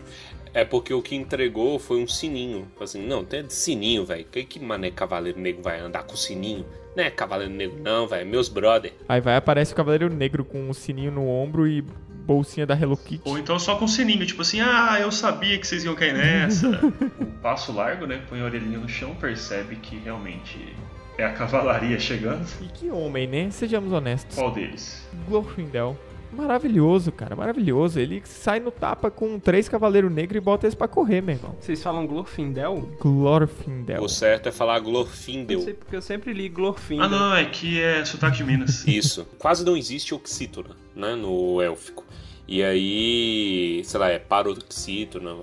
É porque o que entregou foi um sininho. Assim, não, tem sininho, velho. Que, que mané cavaleiro negro vai andar com sininho? Não é cavaleiro negro, não, velho. Meus brother. Aí vai, aparece o Cavaleiro Negro com um sininho no ombro e bolsinha da Hello Kitty. Ou então só com sininho, tipo assim, ah, eu sabia que vocês iam cair nessa. o passo largo, né? Põe a orelhinha no chão, percebe que realmente é a cavalaria chegando. E que homem, né? Sejamos honestos. Qual deles? Glorfindel. Maravilhoso, cara, maravilhoso. Ele sai no tapa com três Cavaleiros Negros e bota eles pra correr, meu irmão. Vocês falam Glorfindel? Glorfindel. O certo é falar Não Glorfindel. sei porque eu sempre li Glorfindel. Ah, não, é que é sotaque de Minas. Isso. Quase não existe oxítona, né? No élfico. E aí, sei lá, é paroxítona.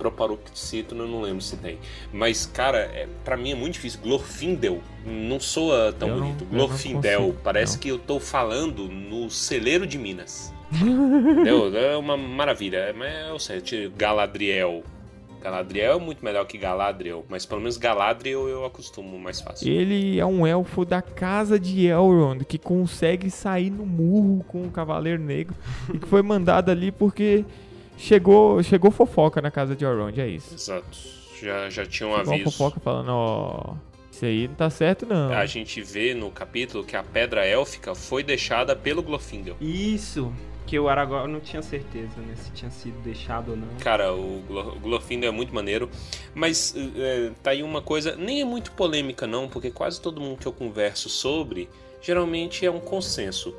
Proparoxítono eu não lembro se tem. Mas, cara, é, para mim é muito difícil. Glorfindel não soa tão Eu bonito. não Glorfindel, parece não. que eu tô falando no celeiro de Minas. Entendeu? É uma maravilha. Mas eu sei, tipo, Galadriel. Galadriel é muito melhor que Galadriel, mas pelo menos Galadriel eu acostumo mais fácil. Ele é um elfo da casa de Elrond que consegue sair no murro com o Cavaleiro Negro e que foi mandado ali porque chegou, chegou fofoca na casa de Elrond, é isso. Exato. Já, já tinha um Chegou uma aviso. fofoca falando, ó, isso aí não tá certo não. A gente vê no capítulo que a pedra élfica foi deixada pelo Glorfindel. Isso, que o Aragorn não tinha certeza, né? Se tinha sido deixado ou não. Cara, o, Glor- Glorfindel é muito maneiro. Mas é, tá aí uma coisa, nem é muito polêmica não, porque quase todo mundo que eu converso sobre, geralmente é um consenso.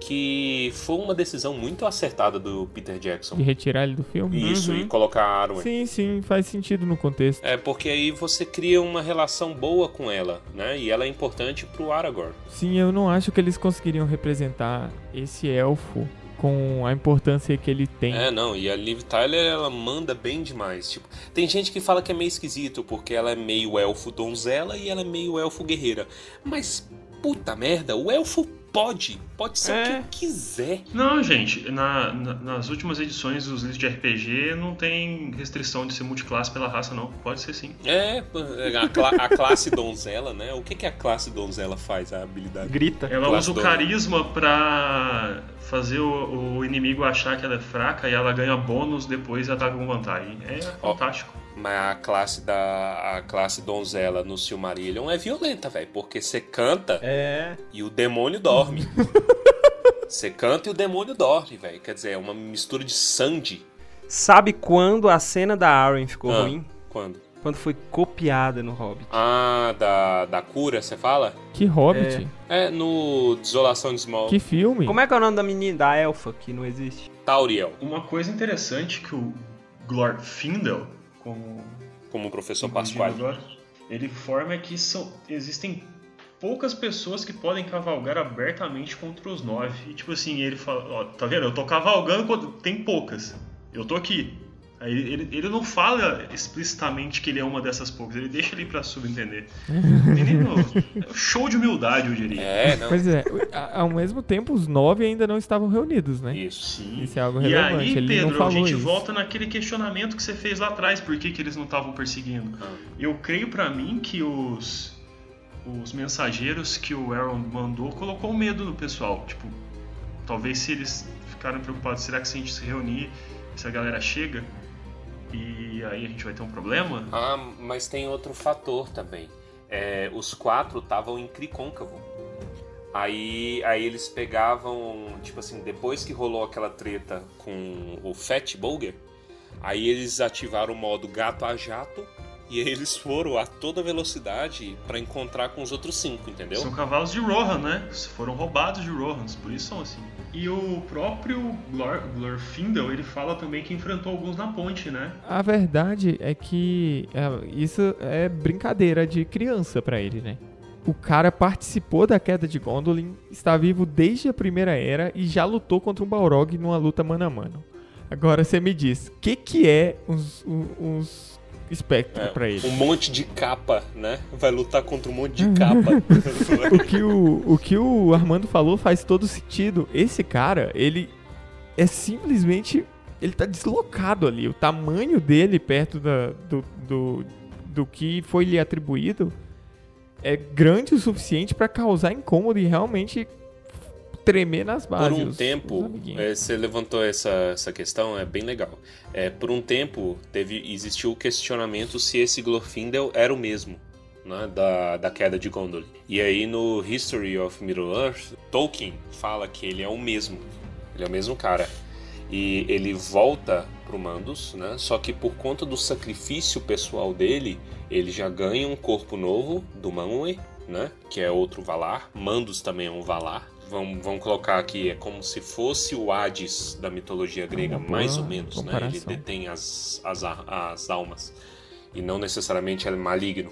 Que foi uma decisão muito acertada do Peter Jackson. De retirar ele do filme? Isso, Uhum. e colocar a Arwen. Sim, sim, faz sentido no contexto. É, porque aí você cria uma relação boa com ela, né? E ela é importante pro Aragorn. Sim, eu não acho que eles conseguiriam representar esse elfo com a importância que ele tem. É, não, e a Liv Tyler, ela manda bem demais. Tipo, tem gente que fala que é meio esquisito, porque ela é meio elfo donzela e ela é meio elfo guerreira. Mas, puta merda, o elfo pode, pode ser É. o que quiser. Não, gente, na- na- nas últimas edições dos livros de RPG não tem restrição de ser multiclasse pela raça, não. Pode ser sim. É, a, cla- a classe donzela, né? O que, que a classe donzela faz, a habilidade? Grita. Ela Classe usa o carisma pra fazer o, o inimigo achar que ela é fraca e ela ganha bônus depois e ataca com vantagem. É fantástico. Mas a classe da a classe donzela no Silmarillion é violenta, velho, porque você canta É. e o demônio dorme. Você canta e o demônio dorme, velho. Quer dizer, é uma mistura de sangue. Sabe quando a cena da Arwen ficou Ah. ruim? Quando? Quando foi copiada no Hobbit. Ah, da, da cura, você fala? Que hobbit, É, no Desolação de Small. que filme. Como é que é o nome da menina, da elfa, que não existe? Tauriel, Uma coisa interessante que o Glorfindel, como como o professor Pasquale. agora, ele forma que são, existem poucas pessoas que podem cavalgar abertamente contra os nove. E tipo assim, ele fala, ó, tá vendo? Eu tô cavalgando, tem poucas. Eu tô aqui. Aí ele, ele não fala explicitamente que ele é uma dessas poucas, ele deixa ali pra subentender. Menino, é um show de humildade, eu diria. É, não. Pois é, ao mesmo tempo os nove ainda não estavam reunidos, né? Isso. Sim. Isso é algo e relevante, aí, ele não Pedro, falou a gente isso. volta naquele questionamento que você fez lá atrás, por que, que eles não estavam perseguindo. Ah. Eu creio pra mim que os os mensageiros que o Aaron mandou colocou medo no pessoal. Tipo, talvez se eles ficaram preocupados, será que se a gente se reunir, se a galera chega e aí a gente vai ter um problema? Ah, mas tem outro fator também. É, os quatro estavam em Cricôncavo. Aí, aí eles pegavam, tipo assim, depois que rolou aquela treta com o Fat Bulger, aí eles ativaram o modo gato a jato e aí eles foram a toda velocidade pra encontrar com os outros cinco, entendeu? São cavalos de Rohan, né? Foram roubados de Rohans, por isso são assim. E o próprio Glor, Glorfindel, ele fala também que enfrentou alguns na ponte, né? A verdade é que é, isso é brincadeira de criança pra ele, né? O cara participou da queda de Gondolin, está vivo desde a primeira era e já lutou contra um Balrog numa luta mano a mano. Agora você me diz, o que que é uns, uns, uns espectros É, pra ele? Um monte de capa, né? Vai lutar contra um monte de capa. O que o, o que o Armando falou faz todo sentido. Esse cara, ele é simplesmente. Ele tá deslocado ali. O tamanho dele perto da, do, do, do que foi lhe atribuído é grande o suficiente pra causar incômodo e realmente tremer nas Por bases. um os- os tempo, é, você levantou essa, essa questão, é bem legal. É, por um tempo, teve, existiu o questionamento se esse Glorfindel era o mesmo, né, da, da queda de Gondolin. E aí no History of Middle-earth, Tolkien fala que ele é o mesmo, ele é o mesmo cara. E ele volta pro Mandos, né, só que por conta do sacrifício pessoal dele, ele já ganha um corpo novo do Manwë, né, que é outro Valar. Mandos também é um Valar. Vamos, vamos colocar aqui, é como se fosse o Hades da mitologia grega, uma mais ou menos, né? Ele comparação. detém as, as, as almas. E não necessariamente é maligno.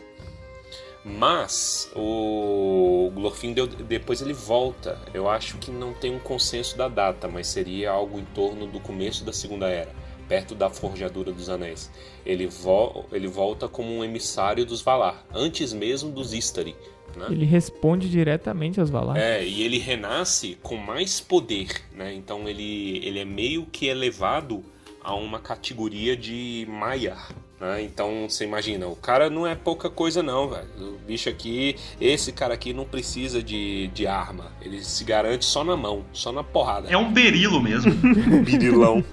Mas o Glorfindel depois ele volta. Eu acho que não tem um consenso da data, mas seria algo em torno do começo da Segunda Era. perto da Forjadura dos Anéis. Ele, vo ele volta como um emissário dos Valar, antes mesmo dos Istari. Né? Ele responde diretamente aos Valar. É, e ele renasce com mais poder, né? Então ele, ele é meio que elevado a uma categoria de Maiar, né? Então você imagina, o cara não é pouca coisa não, velho. O bicho aqui, esse cara aqui não precisa de, de arma. Ele se garante só na mão, só na porrada. É um berilo mesmo. Birilão.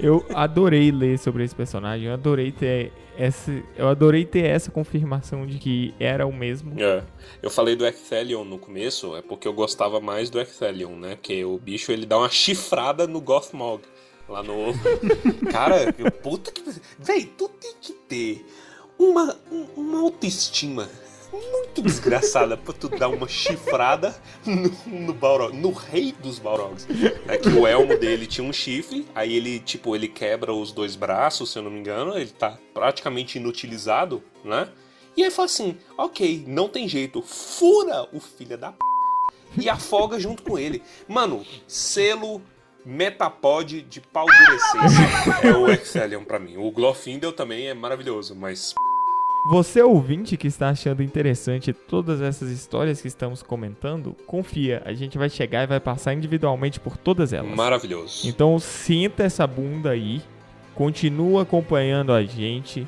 Eu adorei ler sobre esse personagem, eu adorei ter essa, eu adorei ter essa confirmação de que era o mesmo. É. Eu falei do Ecthelion no começo, é porque eu gostava mais do Ecthelion, né? Porque o bicho ele dá uma chifrada no Gothmog. Lá no. Cara, puta que. Véi, tu tem que ter uma, um- uma autoestima muito desgraçada pra tu dar uma chifrada no, no Balrog, no rei dos Balrogs. É que o elmo dele tinha um chifre, aí ele, tipo, ele quebra os dois braços, se eu não me engano, ele tá praticamente inutilizado, né? E aí fala assim, ok, não tem jeito, fura o filho da p... e afoga junto com ele. Mano, selo Metapod de pau durecência é o Excelion pra mim. O Glorfindel também é maravilhoso, mas Você ouvinte que está achando interessante todas essas histórias que estamos comentando, confia, a gente vai chegar e vai passar individualmente por todas elas. maravilhoso. Então sinta essa bunda aí, continua acompanhando a gente,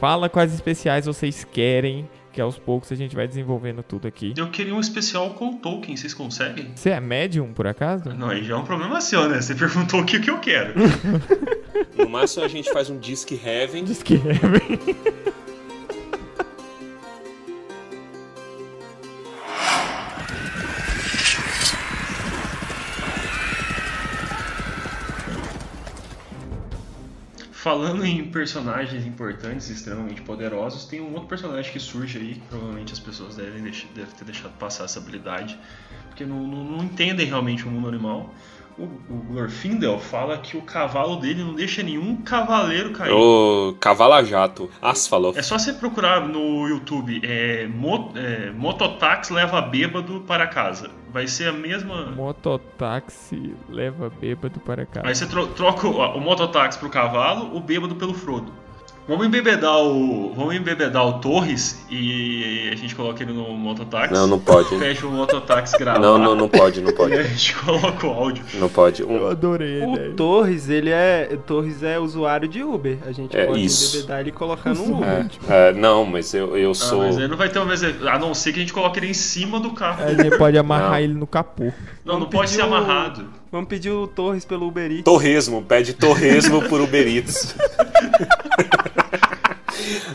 fala quais especiais vocês querem, que aos poucos a gente vai desenvolvendo tudo aqui. Eu queria um especial com o Tolkien, vocês conseguem? Você é médium, por acaso? Não, aí já é um problema seu, né? Você perguntou o que, que eu quero. No máximo a gente faz um Disc Heaven. Diz que Falando em personagens importantes, extremamente poderosos, tem um outro personagem que surge aí, que provavelmente as pessoas devem, deix- devem ter deixado passar essa habilidade, porque não, não- não entendem realmente o mundo animal. O, o Glorfindel fala que o cavalo dele não deixa nenhum cavaleiro cair. O Cavala Jato, Asfalo. É só você procurar no YouTube, é, mo, é, Mototax leva bêbado para casa. Vai ser a mesma... Mototáxi leva bêbado para casa. Aí você tro- troca o, o mototáxi pro cavalo, o bêbado pelo Frodo. Vamos embebedar o. Vamos embebedar o Torres e a gente coloca ele no mototáxi. Não, não pode. Fecha o mototáxi gravar. Não, não, não pode, não E pode. a gente coloca o áudio. Não pode. Eu Um- adorei a ideia. O Torres, ele é. o Torres é usuário de Uber. A gente É, pode isso. embebedar ele e colocar no Uber. É, é, não, mas eu, eu Ah, sou. mas ele não vai ter o mesmo. A não ser que a gente coloque ele em cima do carro. A gente pode amarrar Não. ele no capô. Não, não pode ser o- amarrado. Vamos pedir o Torres pelo Uber Eats. Torresmo, pede torresmo por Uber Eats.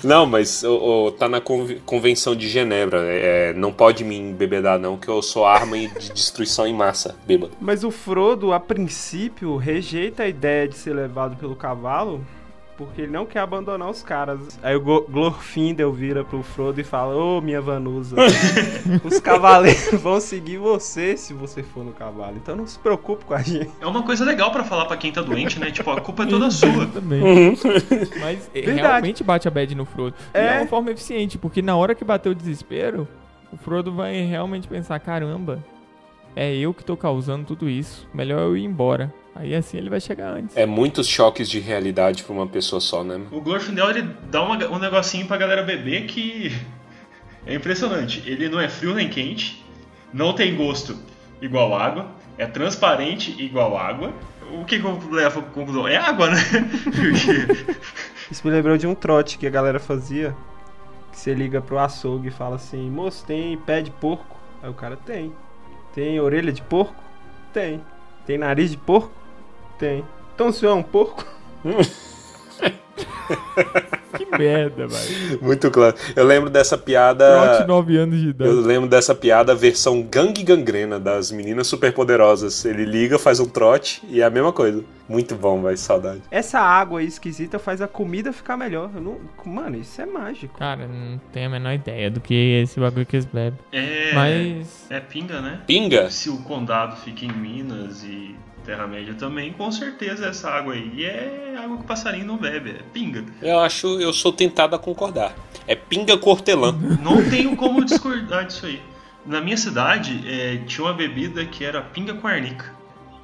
Não, mas ô, ô, tá na conv- convenção de Genebra. é, não pode me embebedar, não, que eu sou arma de destruição em massa, bêbado. Mas o Frodo, a princípio, rejeita a ideia de ser levado pelo cavalo porque ele não quer abandonar os caras. Aí o Glorfindel vira pro Frodo e fala: Ô, minha Vanusa, os cavaleiros vão seguir você se você for no cavalo. Então não se preocupe com a gente. É uma coisa legal pra falar pra quem tá doente, né? Tipo, a culpa é toda sua. Também. Mas é, Verdade. realmente bate a bad no Frodo. E é É. uma forma eficiente, porque na hora que bater o desespero, o Frodo vai realmente pensar: caramba, é eu que tô causando tudo isso. Melhor eu ir embora. Aí assim ele vai chegar antes. É muitos choques de realidade pra uma pessoa só, né? O Glorfindel ele dá uma- um negocinho pra galera beber que é impressionante. Ele não é frio nem quente, não tem gosto igual água, é transparente igual água. O que, que eu levo à conclusão? É água, né? Isso me lembrou de um trote que a galera fazia. Que você liga pro açougue e fala assim: Moço, tem pé de porco? Aí o cara tem. Tem orelha de porco? Tem. Tem nariz de porco? Tem. Então o senhor é um porco? Que merda, velho. Muito claro. Eu lembro dessa Trote piada. 9 anos de idade. Eu lembro dessa piada versão gangue gangrena das meninas superpoderosas. Ele liga, faz um trote e é a mesma coisa. Muito bom, vai saudade. Essa água aí esquisita faz a comida ficar melhor. Eu não... Mano, isso é mágico. Cara, não tenho a menor ideia do que esse bagulho que eles bebem. é. Mas. É pinga, né? Pinga? Se o condado fica em Minas e Terra-média também, com certeza essa água aí é água que o passarinho não bebe, é pinga. Eu acho, eu sou tentado a concordar. É pinga cortelã. Não tenho como discordar disso aí. Na minha cidade, é, tinha uma bebida que era pinga com arnica.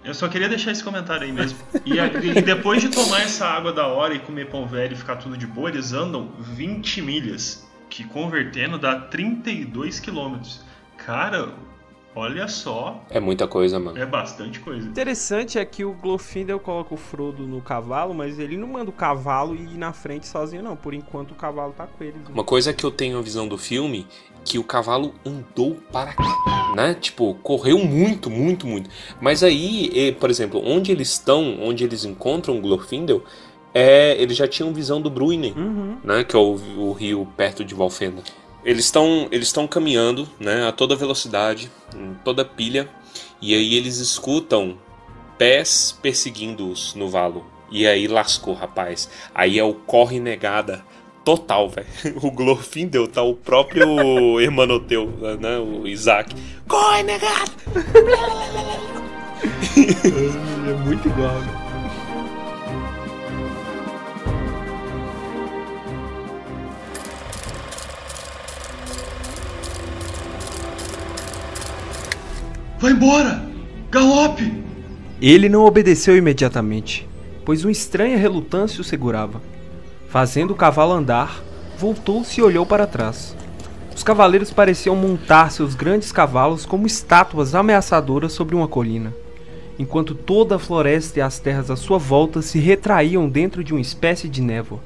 Eu só queria deixar esse comentário aí mesmo. E, a- e depois de tomar essa água da hora e comer pão velho e ficar tudo de boa, eles andam 20 milhas, que convertendo dá 32 quilômetros. Cara, olha só, É muita coisa, mano. é bastante coisa. interessante é que o Glorfindel coloca o Frodo no cavalo, mas ele não manda o cavalo ir na frente sozinho, não. Por enquanto o cavalo tá com eles. Uma coisa que eu tenho a visão do filme, que o cavalo andou para cá, né? Tipo, correu muito, muito, muito. Mas aí, por exemplo, onde eles estão, onde eles encontram o Glorfindel, é, eles já tinham visão do Bruinen, Uhum. né? Que é o, o rio perto de Valfenda. Eles estão eles estão caminhando, né? A toda velocidade, em toda pilha, e aí eles escutam pés perseguindo-os no valo. E aí lascou, rapaz. Aí é o corre negada total, velho. O Glorfindel tá o próprio Hermanoteu, né? O Isaac. Corre negada! É muito igual. né? Vai embora! Galope! Ele não obedeceu imediatamente, pois uma estranha relutância o segurava. Fazendo o cavalo andar, voltou-se e olhou para trás. Os cavaleiros pareciam montar seus grandes cavalos como estátuas ameaçadoras sobre uma colina, enquanto toda a floresta e as terras à sua volta se retraíam dentro de uma espécie de névoa.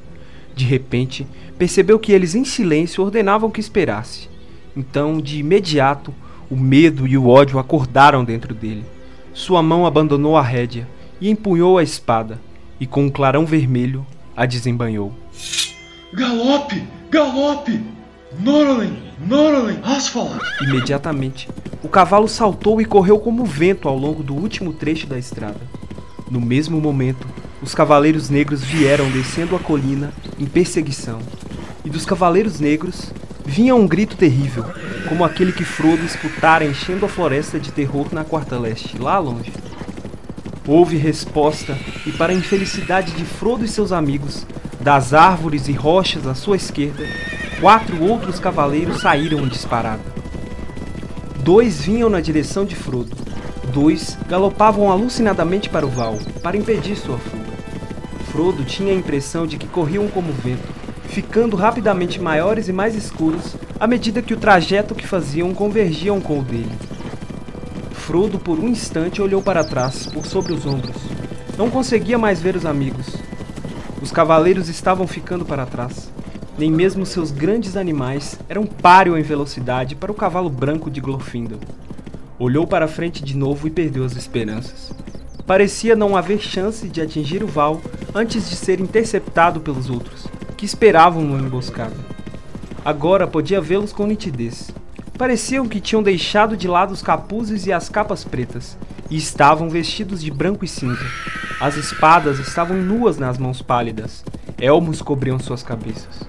De repente, percebeu que eles em silêncio ordenavam que esperasse. Então, de imediato, o medo e o ódio acordaram dentro dele. Sua mão abandonou a rédea e empunhou a espada, e com um clarão vermelho a desembanhou. Galope! Galope! Norlin! Norlin! Asfala! Imediatamente, o cavalo saltou e correu como o vento ao longo do último trecho da estrada. No mesmo momento, os cavaleiros negros vieram descendo a colina em perseguição, e dos cavaleiros negros vinha um grito terrível, como aquele que Frodo escutara enchendo a floresta de terror na Quarta Leste, lá longe. Houve resposta, e para a infelicidade de Frodo e seus amigos, das árvores e rochas à sua esquerda, quatro outros cavaleiros saíram em disparada. Dois vinham na direção de Frodo, dois galopavam alucinadamente para o Val, para impedir sua fuga. Frodo tinha a impressão de que corriam como vento, ficando rapidamente maiores e mais escuros à medida que o trajeto que faziam convergiam com o dele. Frodo por um instante olhou para trás, por sobre os ombros. Não conseguia mais ver os amigos. Os cavaleiros estavam ficando para trás. Nem mesmo seus grandes animais eram páreo em velocidade para o cavalo branco de Glorfindel. Olhou para frente de novo e perdeu as esperanças. Parecia não haver chance de atingir o Val antes de ser interceptado pelos outros, que esperavam uma emboscada. Agora podia vê-los com nitidez. Pareciam que tinham deixado de lado os capuzes e as capas pretas, e estavam vestidos de branco e cinza. As espadas estavam nuas nas mãos pálidas, elmos cobriam suas cabeças.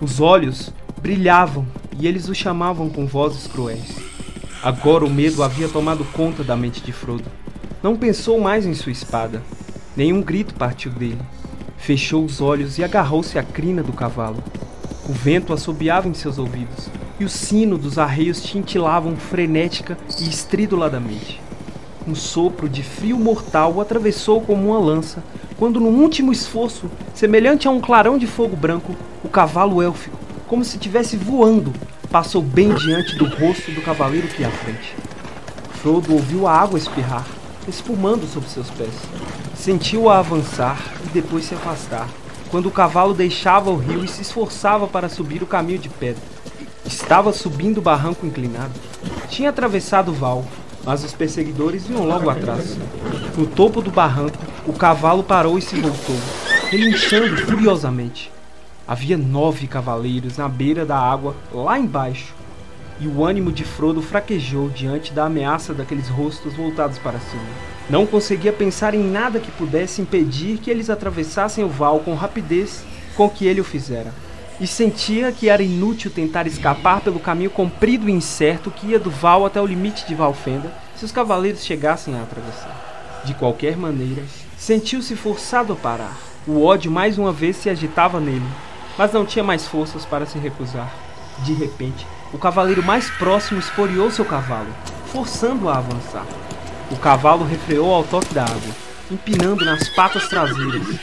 Os olhos brilhavam e eles o chamavam com vozes cruéis. Agora o medo havia tomado conta da mente de Frodo. Não pensou mais em sua espada. Nenhum grito partiu dele. Fechou os olhos e agarrou-se à crina do cavalo. O vento assobiava em seus ouvidos e o sino dos arreios tintilavam frenética e estriduladamente. Um sopro de frio mortal o atravessou como uma lança, quando, num último esforço, semelhante a um clarão de fogo branco, o cavalo élfico, como se estivesse voando, passou bem diante do rosto do cavaleiro que ia à frente. Frodo ouviu a água espirrar, espumando sob seus pés. Sentiu-a avançar e depois se afastar, quando o cavalo deixava o rio e se esforçava para subir o caminho de pedra. Estava subindo o barranco inclinado. Tinha atravessado o val, mas os perseguidores vinham logo atrás. No topo do barranco, o cavalo parou e se voltou, relinchando furiosamente. Havia nove cavaleiros na beira da água, lá embaixo, e o ânimo de Frodo fraquejou diante da ameaça daqueles rostos voltados para cima. Não conseguia pensar em nada que pudesse impedir que eles atravessassem o val com rapidez com que ele o fizera. E sentia que era inútil tentar escapar pelo caminho comprido e incerto que ia do val até o limite de Valfenda se os cavaleiros chegassem a atravessar. De qualquer maneira, sentiu-se forçado a parar. O ódio mais uma vez se agitava nele, mas não tinha mais forças para se recusar. De repente, o cavaleiro mais próximo esporeou seu cavalo, forçando-o a avançar. O cavalo refreou ao toque da água, empinando nas patas traseiras.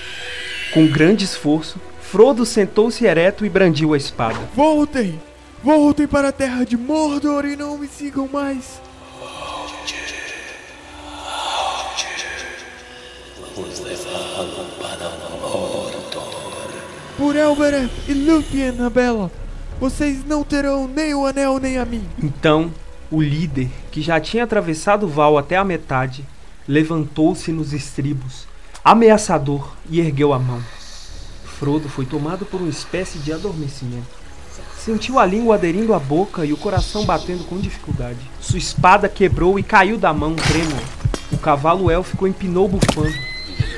Com grande esforço, Frodo sentou-se ereto e brandiu a espada. Voltem! Voltem para a terra de Mordor e não me sigam mais! Por Elbereth e Lúthien Bela, vocês não terão nem o anel nem a mim. Então, o líder, que já tinha atravessado o val até a metade, levantou-se nos estribos, ameaçador, e ergueu a mão. Frodo foi tomado por uma espécie de adormecimento. Sentiu a língua aderindo à boca e o coração batendo com dificuldade. Sua espada quebrou e caiu da mão trêmula. O cavalo élfico empinou bufando.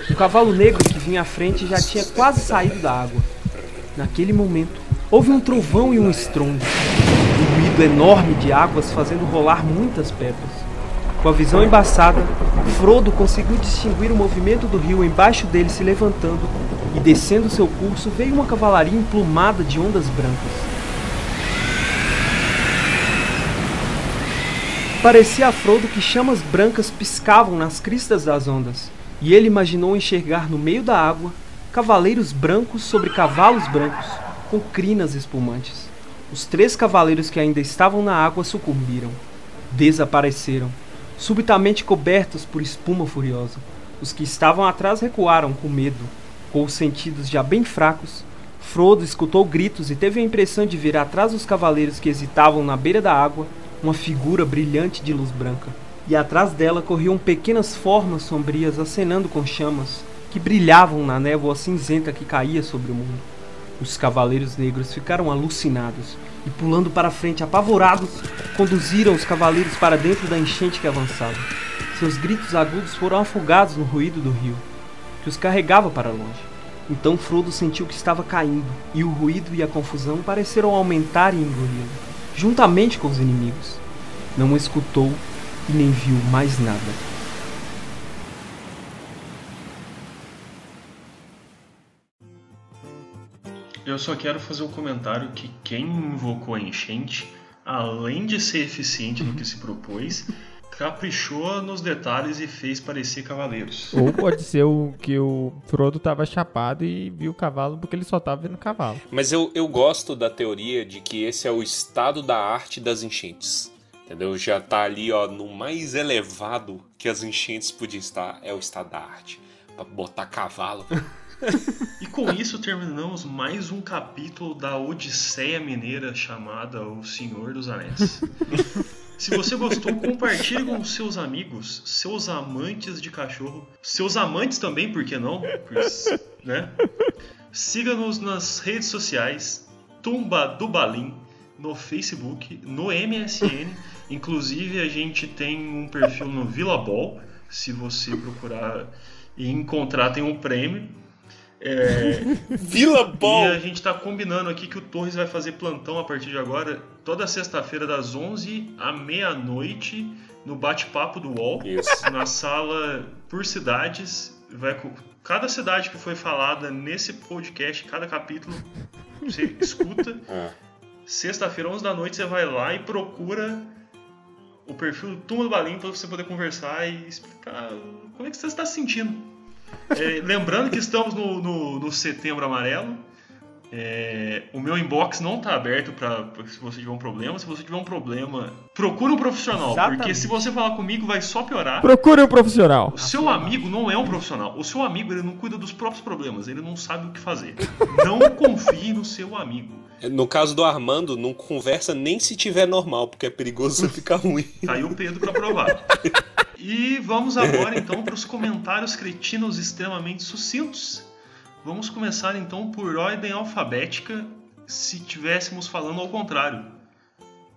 O cavalo negro que vinha à frente já tinha quase saído da água. Naquele momento, houve um trovão e um estrondo. Ruído enorme de águas fazendo rolar muitas pedras. Com a visão embaçada, Frodo conseguiu distinguir o movimento do rio embaixo dele se levantando, e descendo seu curso veio uma cavalaria emplumada de ondas brancas. Parecia a Frodo que chamas brancas piscavam nas cristas das ondas, e ele imaginou enxergar no meio da água cavaleiros brancos sobre cavalos brancos, com crinas espumantes. Os três cavaleiros que ainda estavam na água sucumbiram, desapareceram subitamente cobertos por espuma furiosa. Os que estavam atrás recuaram com medo. Com os sentidos já bem fracos, Frodo escutou gritos e teve a impressão de ver atrás dos cavaleiros que hesitavam na beira da água uma figura brilhante de luz branca. E atrás dela corriam pequenas formas sombrias acenando com chamas que brilhavam na névoa cinzenta que caía sobre o mundo. Os cavaleiros negros ficaram alucinados e, pulando para frente apavorados, conduziram os cavaleiros para dentro da enchente que avançava. Seus gritos agudos foram afogados no ruído do rio, que os carregava para longe. Então Frodo sentiu que estava caindo, e o ruído e a confusão pareceram aumentar e engoli-lo, juntamente com os inimigos. Não escutou e nem viu mais nada. Eu só quero fazer um comentário que quem invocou a enchente, além de ser eficiente no que se propôs, caprichou nos detalhes e fez parecer cavaleiros. Ou pode ser o que o Frodo tava chapado e viu o cavalo porque ele só tava vendo o cavalo. Mas eu, eu gosto da teoria de que esse é o estado da arte das enchentes. Entendeu? Já tá ali, ó, no mais elevado que as enchentes podiam estar, é o estado da arte. Pra botar cavalo. E com isso terminamos mais um capítulo da Odisseia Mineira chamada O Senhor dos Anéis. Se você gostou, compartilhe com seus amigos, seus amantes de cachorro, seus amantes também, por que não? Né? Siga-nos nas redes sociais, Tumba do Balim, no Facebook, no MSN. Inclusive, a gente tem um perfil no Vila Ball. Se você procurar e encontrar, tem um prêmio. É, Vila Ball! e a gente tá combinando aqui que o Torres vai fazer plantão a partir de agora, toda sexta-feira, das 11 à meia-noite, no bate-papo do UOL, Isso. na sala por cidades. Vai, cada cidade que foi falada nesse podcast, cada capítulo, você escuta. Ah. Sexta-feira, 11 da noite, você vai lá e procura o perfil do Turma do Balim para você poder conversar e explicar como é que você está se sentindo. É, lembrando que estamos no, no- no setembro amarelo. É, o meu inbox não está aberto para se você tiver um problema. Se você tiver um problema, procure um profissional. Exatamente. Porque se você falar comigo, vai só piorar. Procure um profissional. O seu amigo não é um profissional. O seu amigo ele não cuida dos próprios problemas. Ele não sabe o que fazer. Não confie no seu amigo. No caso do Armando, não conversa nem se tiver normal, porque é perigoso ficar ruim. Tá aí o Pedro para provar. E vamos agora então para os comentários cretinos extremamente sucintos. Vamos começar então por ordem alfabética, se tivéssemos falando ao contrário.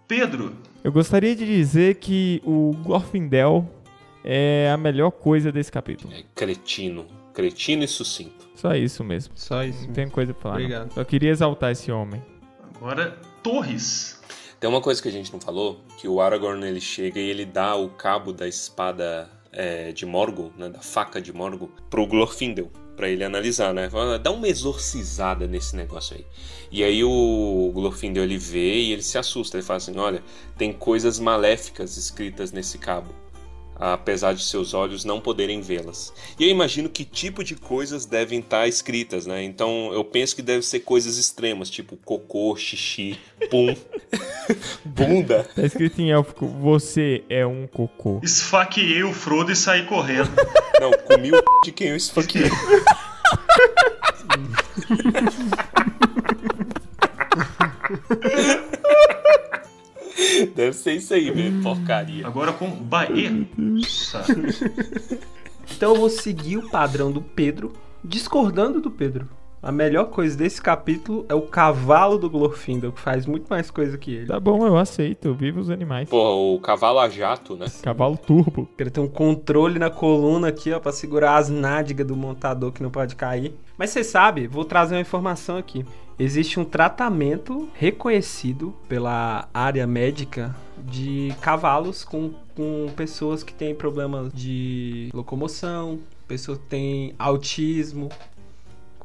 Pedro, Eu gostaria de dizer que o Glorfindel é a melhor coisa desse capítulo. É cretino. Cretino e sucinto. Só isso mesmo. Só isso. Não tem coisa pra falar. não. Obrigado. Só queria exaltar esse homem. agora Torres. Tem uma coisa que a gente não falou, que o Aragorn ele chega e ele dá o cabo da espada é, de Morgul, né, da faca de Morgul, pro Glorfindel, pra ele analisar, né? Fala, Dá uma exorcizada nesse negócio aí. E aí o Glorfindel ele vê e ele se assusta, ele fala assim, olha, tem coisas maléficas escritas nesse cabo. Apesar de seus olhos não poderem vê-las. E eu imagino que tipo de coisas devem estar escritas, né? Então eu penso que deve ser coisas extremas, tipo cocô, xixi, pum, bunda. Tá escrito em élfico, você é um cocô. Esfaqueei o Frodo e saí correndo. Não, comi o de quem eu esfaqueei. Deve ser isso aí mesmo, porcaria. Agora com Bahia. Então eu vou seguir o padrão do Pedro, discordando do Pedro. A melhor coisa desse capítulo é o cavalo do Glorfindel, que faz muito mais coisa que ele. Tá bom, eu aceito. Viva os animais. Porra, o cavalo a jato, né? Cavalo turbo. Ele tem um controle na coluna aqui, ó, pra segurar as nádegas do montador que não pode cair. Mas você sabe, vou trazer uma informação aqui. Existe um tratamento reconhecido pela área médica de cavalos com, com pessoas que têm problemas de locomoção, pessoas que têm autismo,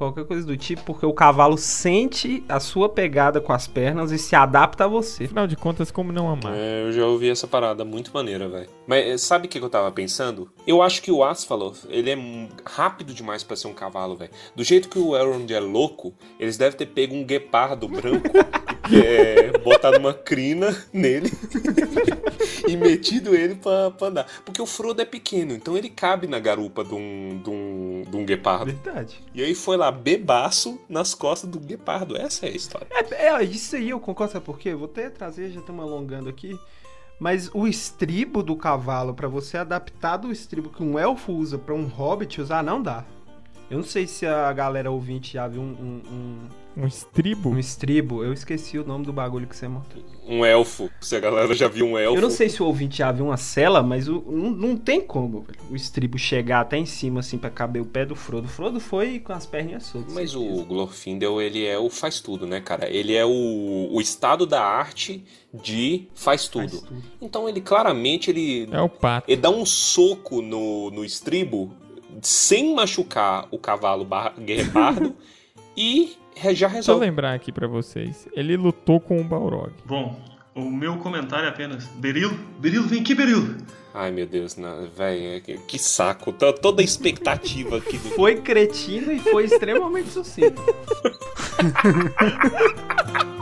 qualquer coisa do tipo, porque o cavalo sente a sua pegada com as pernas e se adapta a você. Afinal de contas, como não amar? É, eu já ouvi essa parada, muito maneira, velho. Mas é, sabe o que eu tava pensando? Eu acho que o Asfaloth, ele é rápido demais pra ser um cavalo, velho. Do jeito que o Elrond é louco, eles devem ter pego um guepardo branco, é, botado uma crina nele e metido ele pra, pra andar. Porque o Frodo é pequeno, então ele cabe na garupa de um, de um, de um guepardo. Verdade. E aí foi lá, bebaço nas costas do guepardo. Essa é a história. É, é, isso aí eu concordo, sabe por quê? Vou até trazer, já estamos alongando aqui. Mas o estribo do cavalo, pra você adaptar do estribo que um elfo usa pra um hobbit usar, não dá. Eu não sei se a galera ouvinte já viu um, um, um- Um estribo? um estribo. Eu esqueci o nome do bagulho que você montou. Um elfo. Se a galera já viu um elfo. Eu não sei se o ouvinte já viu uma cela, mas o- não, não tem como velho, o estribo chegar até em cima, assim, pra caber o pé do Frodo. O Frodo foi com as perninhas soltas. Mas o Glorfindel, ele é o faz tudo, né, cara? Ele é o, o estado da arte de faz tudo. Faz tudo. Então ele claramente ele, É o pato. ele dá um soco no, no estribo sem machucar o cavalo guepardo e já Deixa eu resolve. lembrar aqui pra vocês. Ele lutou com o Balrog. Bom, o meu comentário é apenas: Berilo, Berilo, vem aqui, Berilo. Ai meu Deus, velho, que, que saco. Toda a expectativa aqui do. Foi cretino e foi extremamente sucinto.